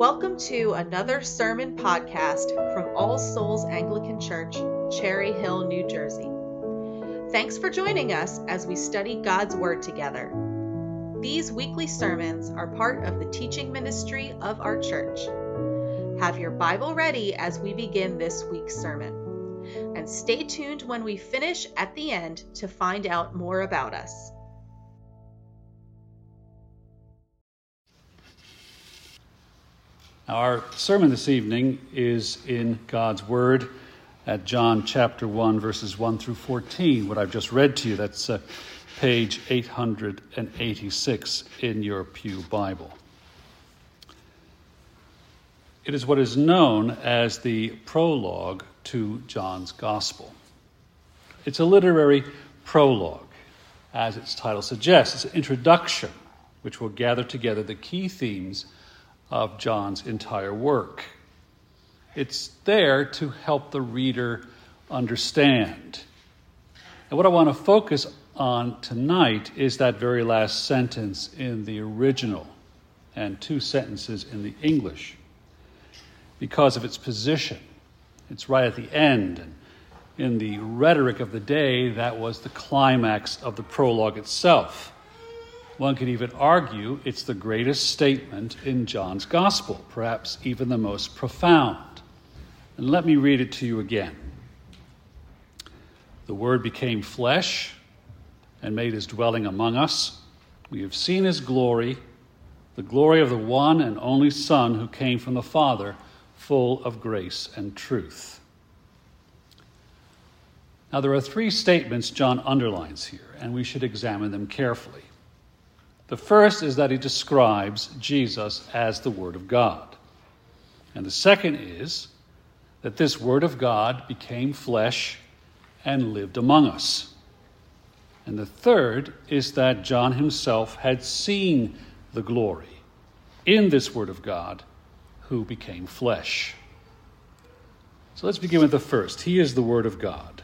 Welcome to another sermon podcast from All Souls Anglican Church, Cherry Hill, New Jersey. Thanks for joining us as we study God's Word together. These weekly sermons are part of the teaching ministry of our church. Have your Bible ready as we begin this week's sermon. And stay tuned when we finish at the end to find out more about us. Our sermon this evening is in God's Word at John chapter 1, verses 1 through 14. What I've just read to you, that's uh, page 886 in your Pew Bible. It is what is known as the prologue to John's Gospel. It's a literary prologue, as its title suggests. It's an introduction which will gather together the key themes of John's entire work. It's there to help the reader understand. And what I want to focus on tonight is that very last sentence in the original and two sentences in the English because of its position. It's right at the end. And in the rhetoric of the day, that was the climax of the prologue itself. One could even argue it's the greatest statement in John's Gospel, perhaps even the most profound. And let me read it to you again. The Word became flesh and made his dwelling among us. We have seen his glory, the glory of the one and only Son who came from the Father, full of grace and truth. Now, there are three statements John underlines here, and we should examine them carefully. The first is that he describes Jesus as the Word of God. And the second is that this Word of God became flesh and lived among us. And the third is that John himself had seen the glory in this Word of God who became flesh. So let's begin with the first. He is the Word of God.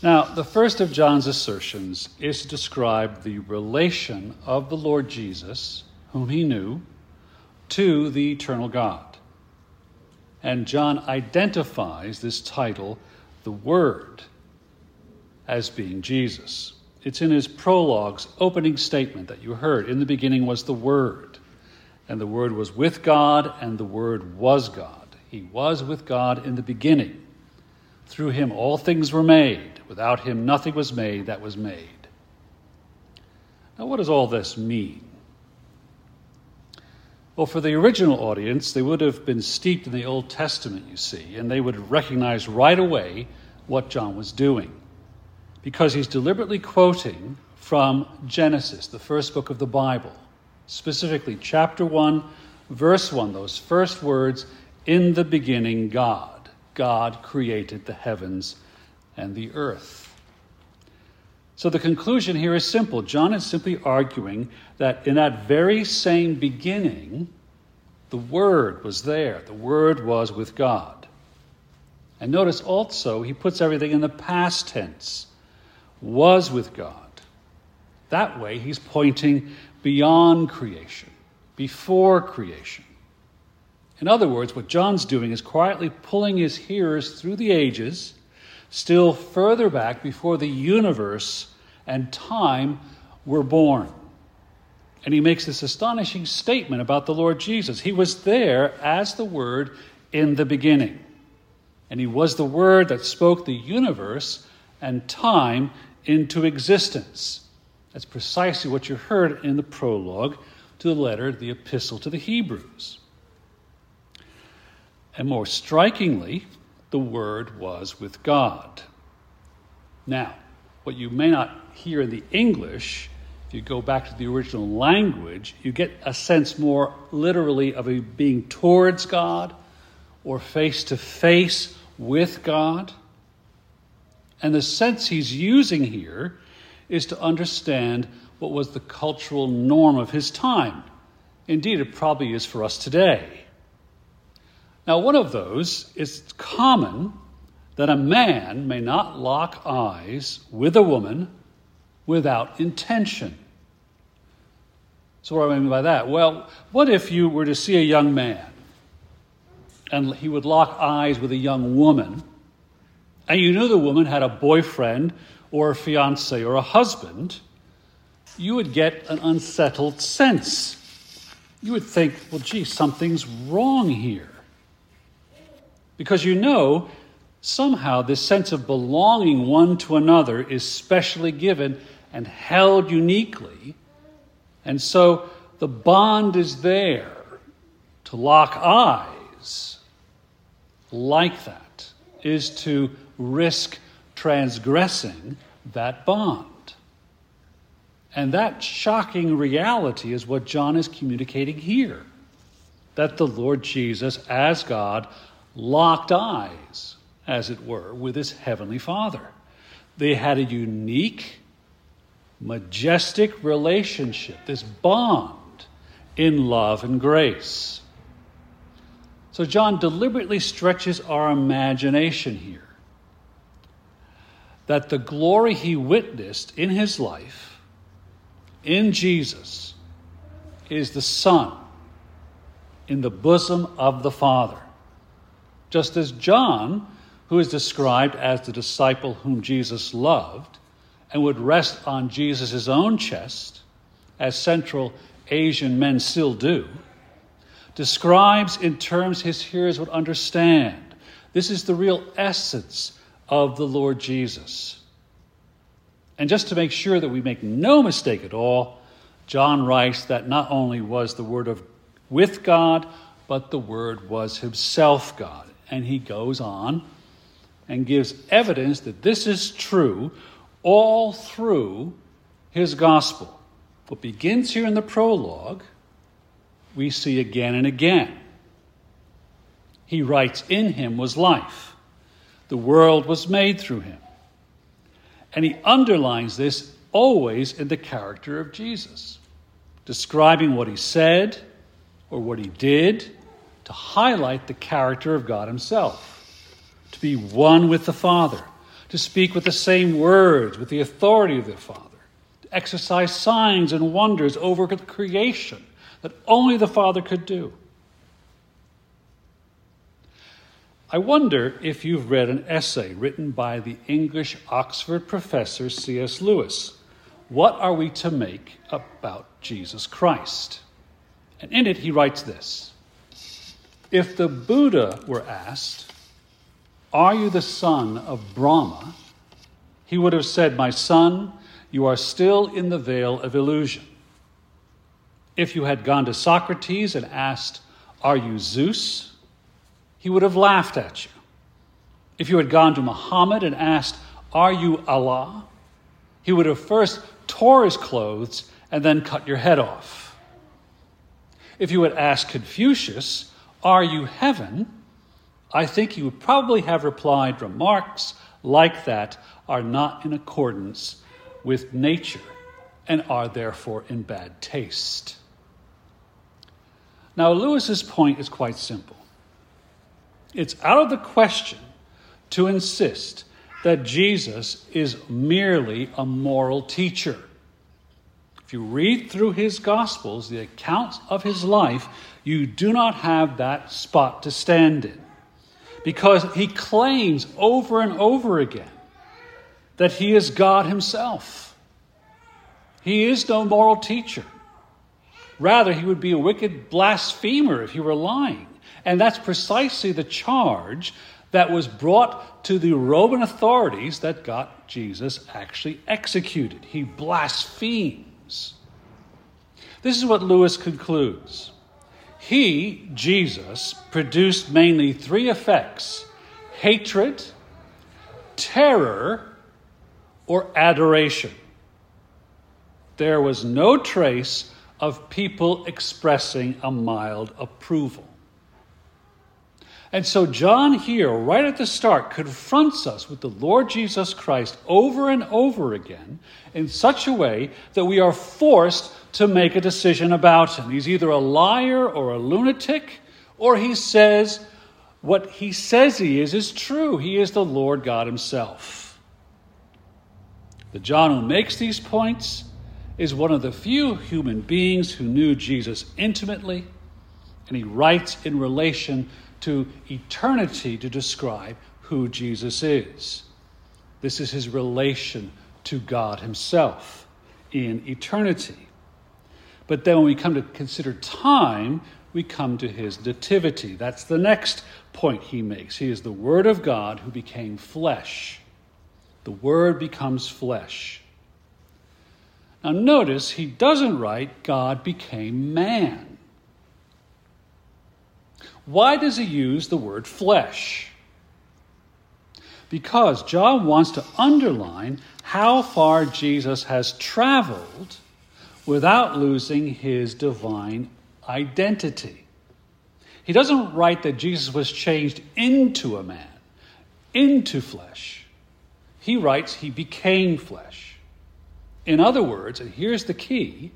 Now, the first of John's assertions is to describe the relation of the Lord Jesus, whom he knew, to the eternal God. And John identifies this title, the Word, as being Jesus. It's in his prologue's opening statement that you heard. In the beginning was the Word, and the Word was with God, and the Word was God. He was with God in the beginning. Through him all things were made Without him, nothing was made that was made. Now, what does all this mean? Well, for the original audience, they would have been steeped in the Old Testament, you see, and they would recognize right away what John was doing. Because he's deliberately quoting from Genesis, the first book of the Bible, specifically chapter 1, verse 1, those first words, In the beginning, God. God created the heavens and the earth. So the conclusion here is simple. John is simply arguing that in that very same beginning, the Word was there, the Word was with God. And notice also, he puts everything in the past tense was with God. That way, he's pointing beyond creation, before creation. In other words, what John's doing is quietly pulling his hearers through the ages still further back before the universe and time were born. And he makes this astonishing statement about the Lord Jesus. He was there as the Word in the beginning. And he was the Word that spoke the universe and time into existence. That's precisely what you heard in the prologue to the letter, the Epistle to the Hebrews. And more strikingly, the Word was with God. Now, what you may not hear in the English, if you go back to the original language, you get a sense more literally of a being towards God or face to face with God. And the sense he's using here is to understand what was the cultural norm of his time. Indeed, it probably is for us today. Now, one of those is common that a man may not lock eyes with a woman without intention. So, what do I mean by that? Well, what if you were to see a young man and he would lock eyes with a young woman, and you knew the woman had a boyfriend or a fiance or a husband? You would get an unsettled sense. You would think, well, gee, something's wrong here. Because you know somehow this sense of belonging one to another is specially given and held uniquely. And so the bond is there to lock eyes like that is to risk transgressing that bond. And that shocking reality is what John is communicating here that the Lord Jesus, as God, locked eyes as it were, with his heavenly Father. They had a unique, majestic relationship, this bond in love and grace. So, John deliberately stretches our imagination here that the glory he witnessed in his life, in Jesus, is the Son in the bosom of the Father. Just as John who is described as the disciple whom Jesus loved and would rest on Jesus' own chest, as Central Asian men still do, describes in terms his hearers would understand. This is the real essence of the Lord Jesus. And just to make sure that we make no mistake at all, John writes that not only was the Word of with God, but the Word was Himself God. And he goes on and gives evidence that this is true all through his gospel. What begins here in the prologue, we see again and again. He writes, In him was life, the world was made through him. And he underlines this always in the character of Jesus, describing what he said or what he did to highlight the character of God himself to be one with the Father, to speak with the same words, with the authority of the Father, to exercise signs and wonders over the creation that only the Father could do. I wonder if you've read an essay written by the English Oxford professor C.S. Lewis. What are we to make about Jesus Christ? And in it, he writes this If the Buddha were asked, are you the son of Brahma? He would have said, My son, you are still in the veil of illusion. If you had gone to Socrates and asked, Are you Zeus? He would have laughed at you. If you had gone to Muhammad and asked, Are you Allah? He would have first tore his clothes and then cut your head off. If you had asked Confucius, Are you heaven? I think he would probably have replied, Remarks like that are not in accordance with nature and are therefore in bad taste. Now, Lewis's point is quite simple. It's out of the question to insist that Jesus is merely a moral teacher. If you read through his Gospels, the accounts of his life, you do not have that spot to stand in because he claims over and over again that he is God himself. He is no moral teacher. Rather, he would be a wicked blasphemer if he were lying. And that's precisely the charge that was brought to the Roman authorities that got Jesus actually executed. He blasphemes. This is what Lewis concludes. He, Jesus, produced mainly three effects hatred, terror, or adoration. There was no trace of people expressing a mild approval. And so, John here, right at the start, confronts us with the Lord Jesus Christ over and over again in such a way that we are forced to make a decision about him. He's either a liar or a lunatic, or he says what he says he is is true. He is the Lord God himself. The John who makes these points is one of the few human beings who knew Jesus intimately, and he writes in relation to eternity to describe who Jesus is. This is his relation to God himself in eternity. But then when we come to consider time, we come to his nativity. That's the next point he makes. He is the Word of God who became flesh. The Word becomes flesh. Now, notice he doesn't write God became man. Why does he use the word flesh? Because John wants to underline how far Jesus has traveled without losing his divine identity. He doesn't write that Jesus was changed into a man, into flesh. He writes he became flesh. In other words, and here's the key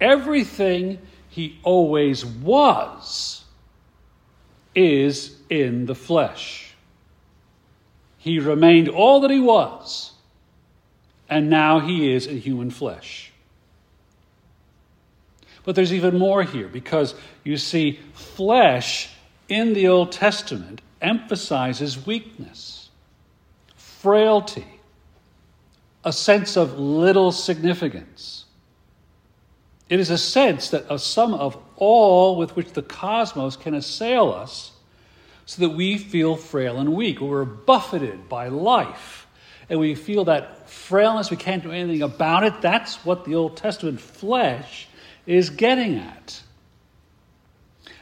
everything he always was is in the flesh. He remained all that he was, and now he is in human flesh. But there's even more here because you see, flesh in the Old Testament emphasizes weakness, frailty, a sense of little significance. It is a sense that a sum of all with which the cosmos can assail us so that we feel frail and weak. We're buffeted by life and we feel that frailness, we can't do anything about it. That's what the Old Testament flesh is getting at.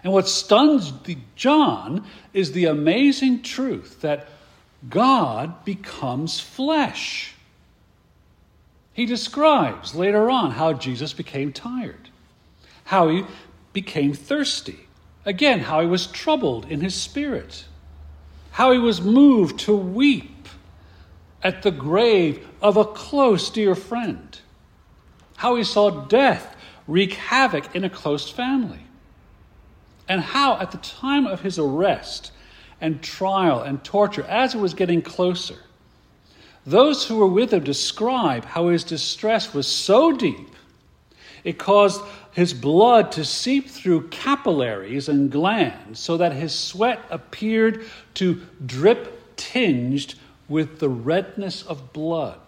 And what stuns John is the amazing truth that God becomes flesh. He describes later on how Jesus became tired, how he became thirsty, again, how he was troubled in his spirit, how he was moved to weep at the grave of a close dear friend, how he saw death wreak havoc in a close family, and how at the time of his arrest and trial and torture, as it was getting closer, those who were with him describe how his distress was so deep, it caused his blood to seep through capillaries and glands so that his sweat appeared to drip tinged with the redness of blood.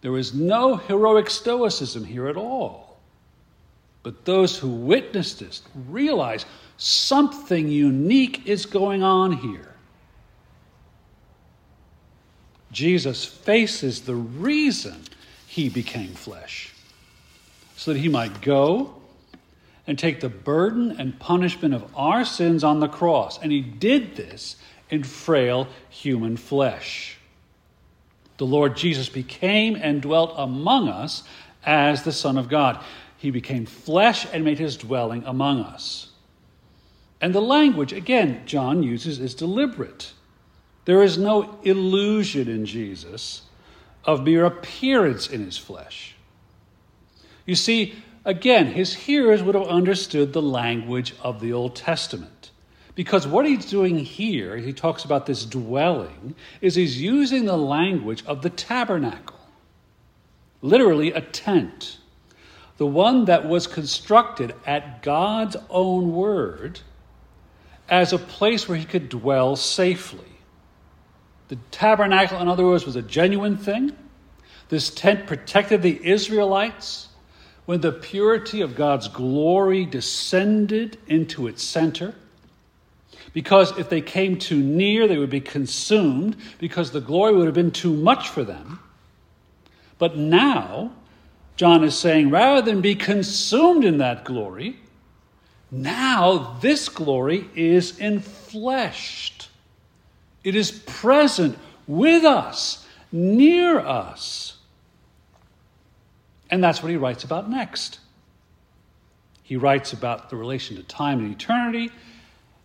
There is no heroic stoicism here at all. But those who witnessed this realize something unique is going on here. Jesus faces the reason he became flesh so that he might go and take the burden and punishment of our sins on the cross. And he did this in frail human flesh. The Lord Jesus became and dwelt among us as the Son of God. He became flesh and made his dwelling among us. And the language, again, John uses is deliberate. There is no illusion in Jesus of mere appearance in his flesh. You see, again, his hearers would have understood the language of the Old Testament. Because what he's doing here, he talks about this dwelling, is he's using the language of the tabernacle, literally a tent, the one that was constructed at God's own word as a place where he could dwell safely. The tabernacle, in other words, was a genuine thing. This tent protected the Israelites when the purity of God's glory descended into its center. Because if they came too near, they would be consumed because the glory would have been too much for them. But now, John is saying, rather than be consumed in that glory, now this glory is enfleshed. It is present with us, near us. And that's what he writes about next. He writes about the relation to time and eternity,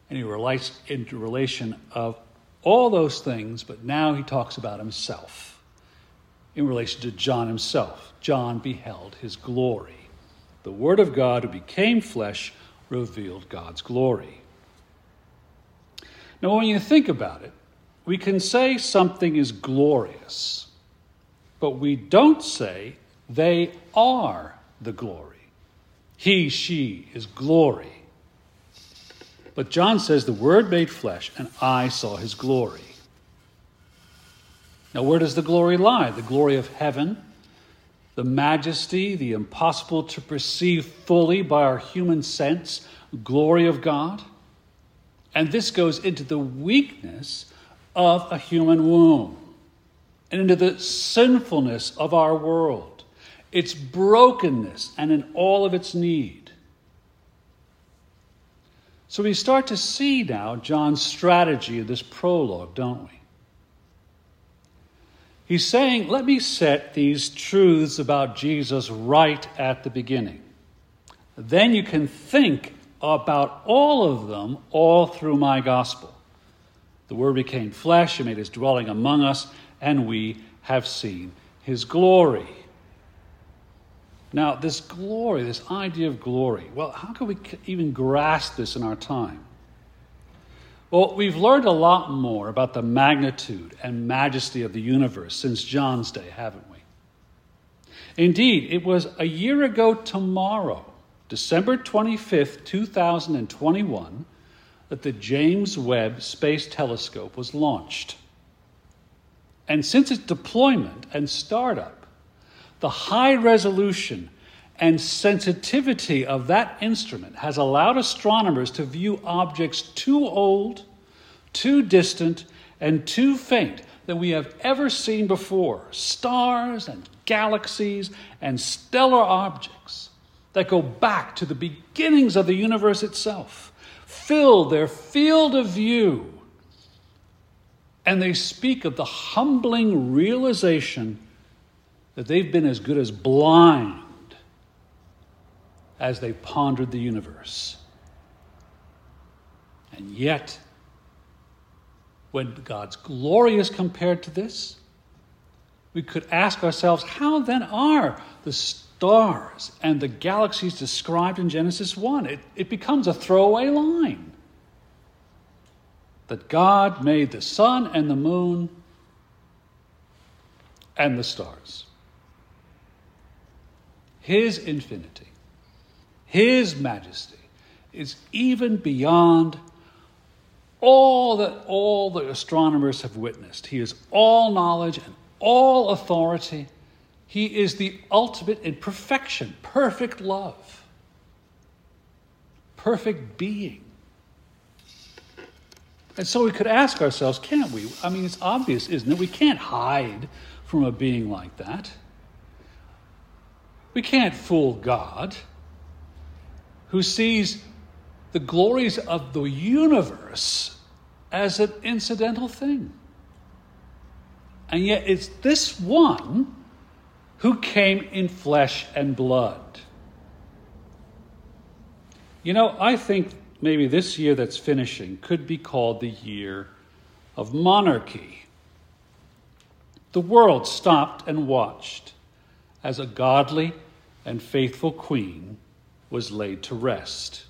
and he relates into relation of all those things, but now he talks about himself in relation to John himself. John beheld his glory. The Word of God who became flesh revealed God's glory. Now, when you think about it, we can say something is glorious, but we don't say They are the glory. He, she is glory. But John says, The Word made flesh, and I saw his glory. Now, where does the glory lie? The glory of heaven, the majesty, the impossible to perceive fully by our human sense glory of God. And this goes into the weakness of a human womb and into the sinfulness of our world, its brokenness, and in all of its need. So we start to see now John's strategy of this prologue, don't we? He's saying, let me set these truths about Jesus right at the beginning. Then you can think about all of them all through my gospel. The Word became flesh and made his dwelling among us, and we have seen his glory. Now, this glory, this idea of glory, well, how can we even grasp this in our time? Well, we've learned a lot more about the magnitude and majesty of the universe since John's day, haven't we? Indeed, it was a year ago tomorrow, December 25th, 2021, that the James Webb Space Telescope was launched. And since its deployment and startup, the high resolution and sensitivity of that instrument has allowed astronomers to view objects too old, too distant, and too faint than we have ever seen before stars and galaxies and stellar objects that go back to the beginnings of the universe itself fill their field of view. And they speak of the humbling realization that they've been as good as blind as they pondered the universe. And yet, when God's glory is compared to this, we could ask ourselves how then are the stars and the galaxies described in Genesis 1? It, it becomes a throwaway line that God made the sun and the moon and the stars. His infinity his majesty is even beyond all that all the astronomers have witnessed. He is all knowledge and all authority. He is the ultimate in perfection, perfect love, perfect being. And so we could ask ourselves, can't we? I mean, it's obvious, isn't it? We can't hide from a being like that. We can't fool God who sees the glories of the universe as an incidental thing. And yet it's this one who came in flesh and blood. You know, I think maybe this year that's finishing could be called the year of monarchy. The world stopped and watched as a godly and faithful queen was laid to rest.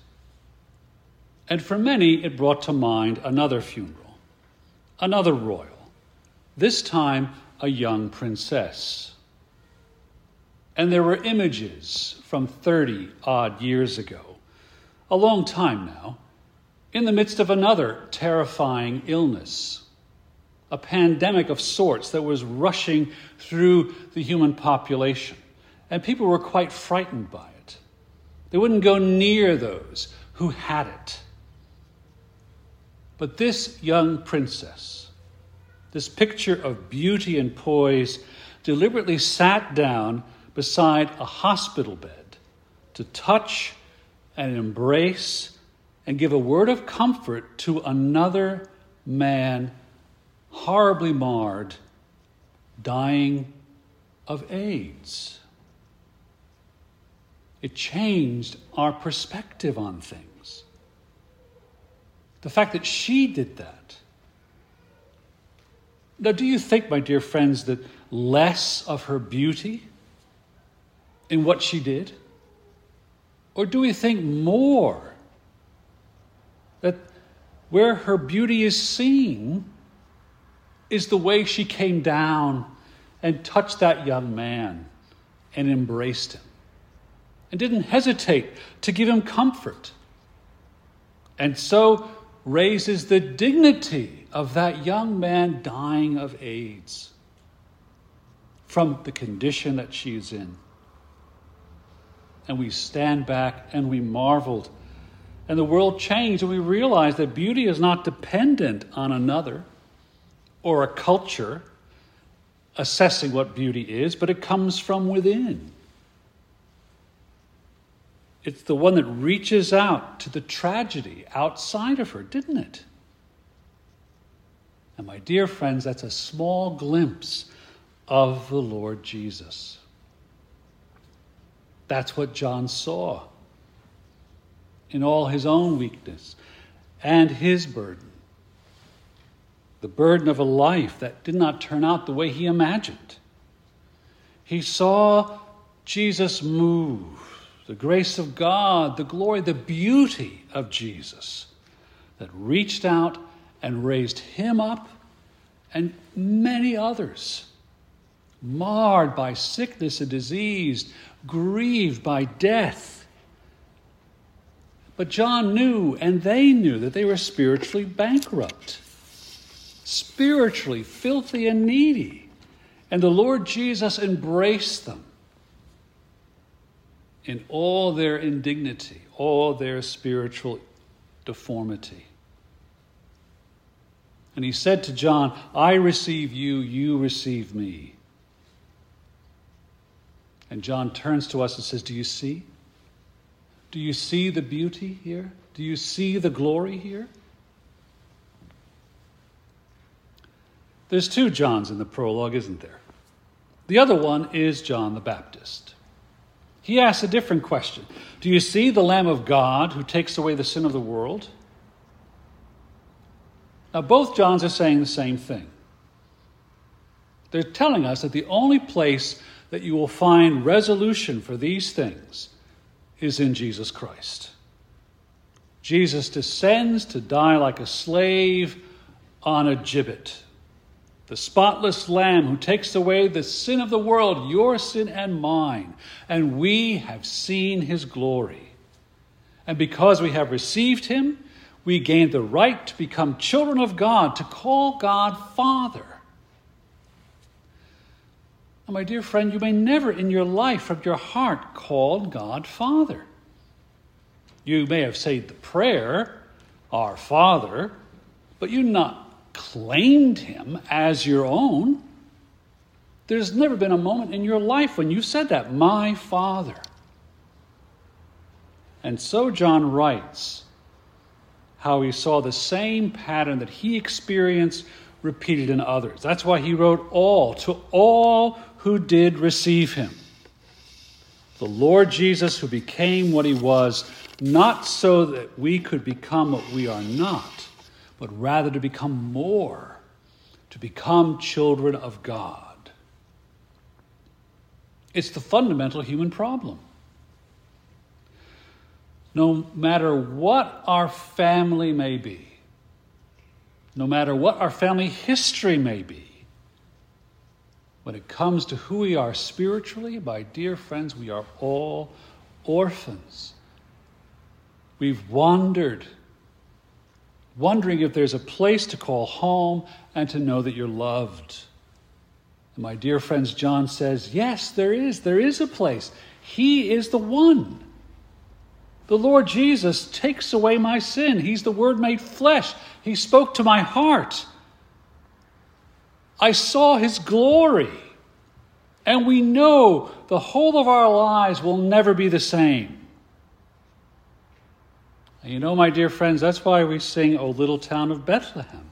And for many, it brought to mind another funeral, another royal, this time a young princess. And there were images from 30 odd years ago, a long time now, in the midst of another terrifying illness, a pandemic of sorts that was rushing through the human population. And people were quite frightened by it. They wouldn't go near those who had it. But this young princess, this picture of beauty and poise, deliberately sat down beside a hospital bed to touch and embrace and give a word of comfort to another man horribly marred, dying of AIDS. It changed our perspective on things. The fact that she did that. Now, do you think, my dear friends, that less of her beauty in what she did? Or do we think more that where her beauty is seen is the way she came down and touched that young man and embraced him and didn't hesitate to give him comfort. And so raises the dignity of that young man dying of AIDS from the condition that she is in. And we stand back and we marveled. And the world changed, and we realized that beauty is not dependent on another or a culture assessing what beauty is, but it comes from within. It's the one that reaches out to the tragedy outside of her, didn't it? And my dear friends, that's a small glimpse of the Lord Jesus. That's what John saw in all his own weakness and his burden. The burden of a life that did not turn out the way he imagined. He saw Jesus move the grace of God, the glory, the beauty of Jesus that reached out and raised him up and many others, marred by sickness and disease, grieved by death. But John knew, and they knew, that they were spiritually bankrupt, spiritually filthy and needy. And the Lord Jesus embraced them in all their indignity, all their spiritual deformity. And he said to John, I receive you, you receive me. And John turns to us and says, Do you see? Do you see the beauty here? Do you see the glory here? There's two Johns in the prologue, isn't there? The other one is John the Baptist. He asks a different question Do you see the Lamb of God who takes away the sin of the world? Now, both Johns are saying the same thing. They're telling us that the only place that you will find resolution for these things is in Jesus Christ. Jesus descends to die like a slave on a gibbet the spotless Lamb who takes away the sin of the world, your sin and mine. And we have seen his glory. And because we have received him, we gain the right to become children of God, to call God Father. Now, my dear friend, you may never in your life from your heart call God Father. You may have said the prayer, Our Father, but you not claimed him as your own. There's never been a moment in your life when you said that, my Father. And so John writes how he saw the same pattern that he experienced repeated in others. That's why he wrote all to all who did receive him. The Lord Jesus, who became what he was, not so that we could become what we are not but rather to become more, to become children of God. It's the fundamental human problem. No matter what our family may be, no matter what our family history may be, when it comes to who we are spiritually, my dear friends, we are all orphans. We've wandered wondering if there's a place to call home and to know that you're loved. And my dear friends, John says, Yes, there is. There is a place. He is the one. The Lord Jesus takes away my sin. He's the Word made flesh. He spoke to my heart. I saw His glory. And we know the whole of our lives will never be the same. And you know, my dear friends, that's why we sing, O Little Town of Bethlehem.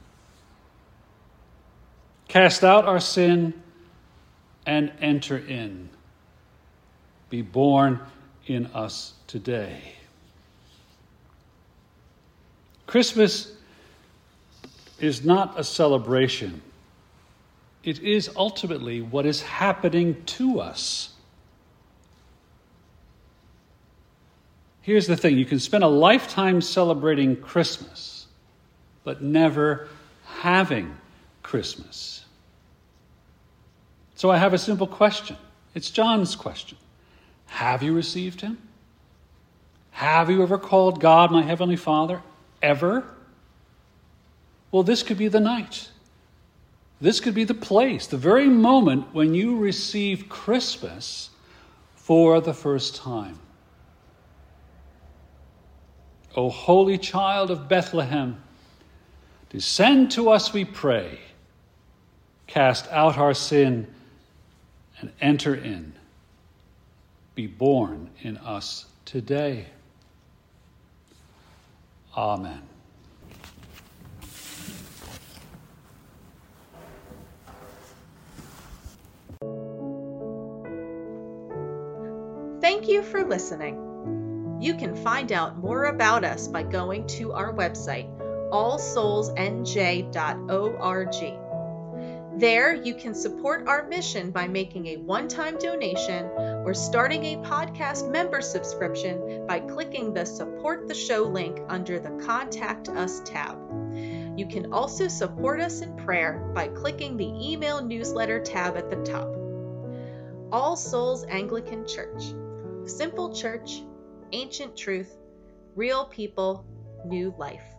Cast out our sin and enter in. Be born in us today. Christmas is not a celebration, it is ultimately what is happening to us. Here's the thing you can spend a lifetime celebrating Christmas, but never having Christmas. So I have a simple question It's John's question. Have you received him? Have you ever called God my Heavenly Father? Ever? Well, this could be the night. This could be the place, the very moment when you receive Christmas for the first time. O holy child of Bethlehem, descend to us, we pray. Cast out our sin and enter in. Be born in us today. Amen. You for listening. You can find out more about us by going to our website, allsoulsnj.org. There, you can support our mission by making a one time donation or starting a podcast member subscription by clicking the Support the Show link under the Contact Us tab. You can also support us in prayer by clicking the email newsletter tab at the top. All Souls Anglican Church. Simple church, ancient truth, real people, new life.